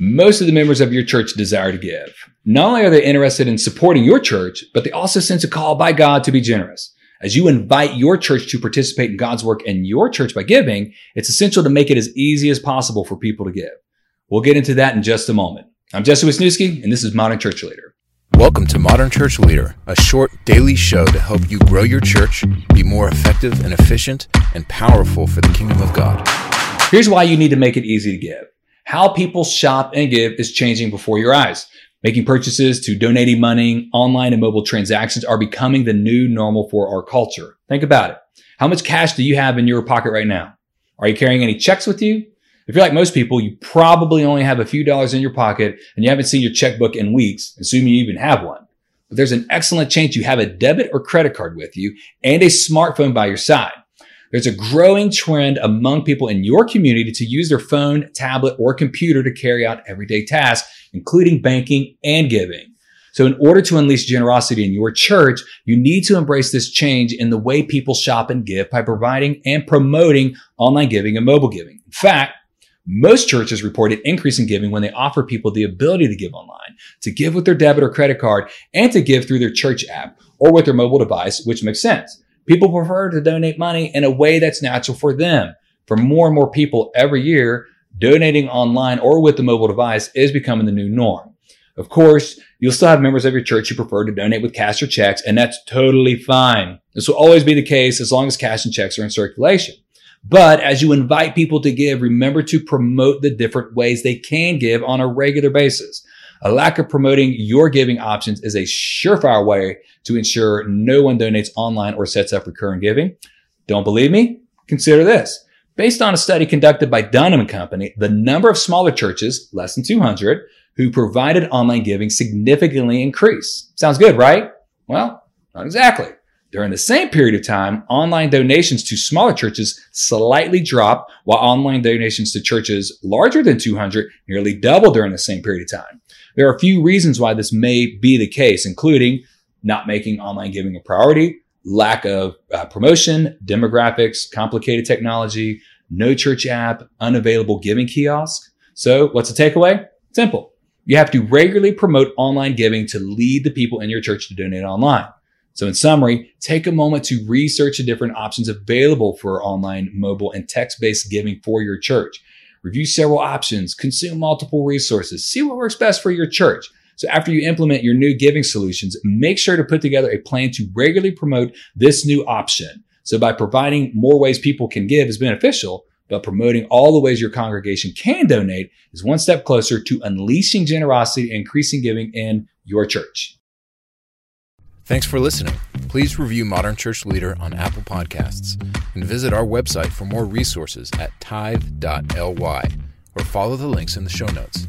Most of the members of your church desire to give. Not only are they interested in supporting your church, but they also sense a call by God to be generous. As you invite your church to participate in God's work in your church by giving, it's essential to make it as easy as possible for people to give. We'll get into that in just a moment. I'm Jesse Wisniewski, and this is Modern Church Leader. Welcome to Modern Church Leader, a short daily show to help you grow your church, be more effective and efficient, and powerful for the kingdom of God. Here's why you need to make it easy to give. How people shop and give is changing before your eyes. Making purchases to donating money, online and mobile transactions are becoming the new normal for our culture. Think about it. How much cash do you have in your pocket right now? Are you carrying any checks with you? If you're like most people, you probably only have a few dollars in your pocket and you haven't seen your checkbook in weeks, assuming you even have one. But there's an excellent chance you have a debit or credit card with you and a smartphone by your side. There's a growing trend among people in your community to use their phone, tablet, or computer to carry out everyday tasks, including banking and giving. So in order to unleash generosity in your church, you need to embrace this change in the way people shop and give by providing and promoting online giving and mobile giving. In fact, most churches report an increase in giving when they offer people the ability to give online, to give with their debit or credit card, and to give through their church app or with their mobile device, which makes sense. People prefer to donate money in a way that's natural for them. For more and more people every year, donating online or with the mobile device is becoming the new norm. Of course, you'll still have members of your church who prefer to donate with cash or checks, and that's totally fine. This will always be the case as long as cash and checks are in circulation. But as you invite people to give, remember to promote the different ways they can give on a regular basis. A lack of promoting your giving options is a surefire way to ensure no one donates online or sets up recurring giving. Don't believe me? Consider this. Based on a study conducted by Dunham & Company, the number of smaller churches, less than 200, who provided online giving significantly increased. Sounds good, right? Well, not exactly. During the same period of time, online donations to smaller churches slightly dropped, while online donations to churches larger than 200 nearly doubled during the same period of time. There are a few reasons why this may be the case, including not making online giving a priority, lack of uh, promotion, demographics, complicated technology, no church app, unavailable giving kiosk. So what's the takeaway? Simple. You have to regularly promote online giving to lead the people in your church to donate online. So in summary, take a moment to research the different options available for online, mobile, and text-based giving for your church. Review several options, consume multiple resources, see what works best for your church. So after you implement your new giving solutions, make sure to put together a plan to regularly promote this new option. So by providing more ways people can give is beneficial, but promoting all the ways your congregation can donate is one step closer to unleashing generosity and increasing giving in your church. Thanks for listening. Please review Modern Church Leader on Apple Podcasts and visit our website for more resources at tithe.ly or follow the links in the show notes.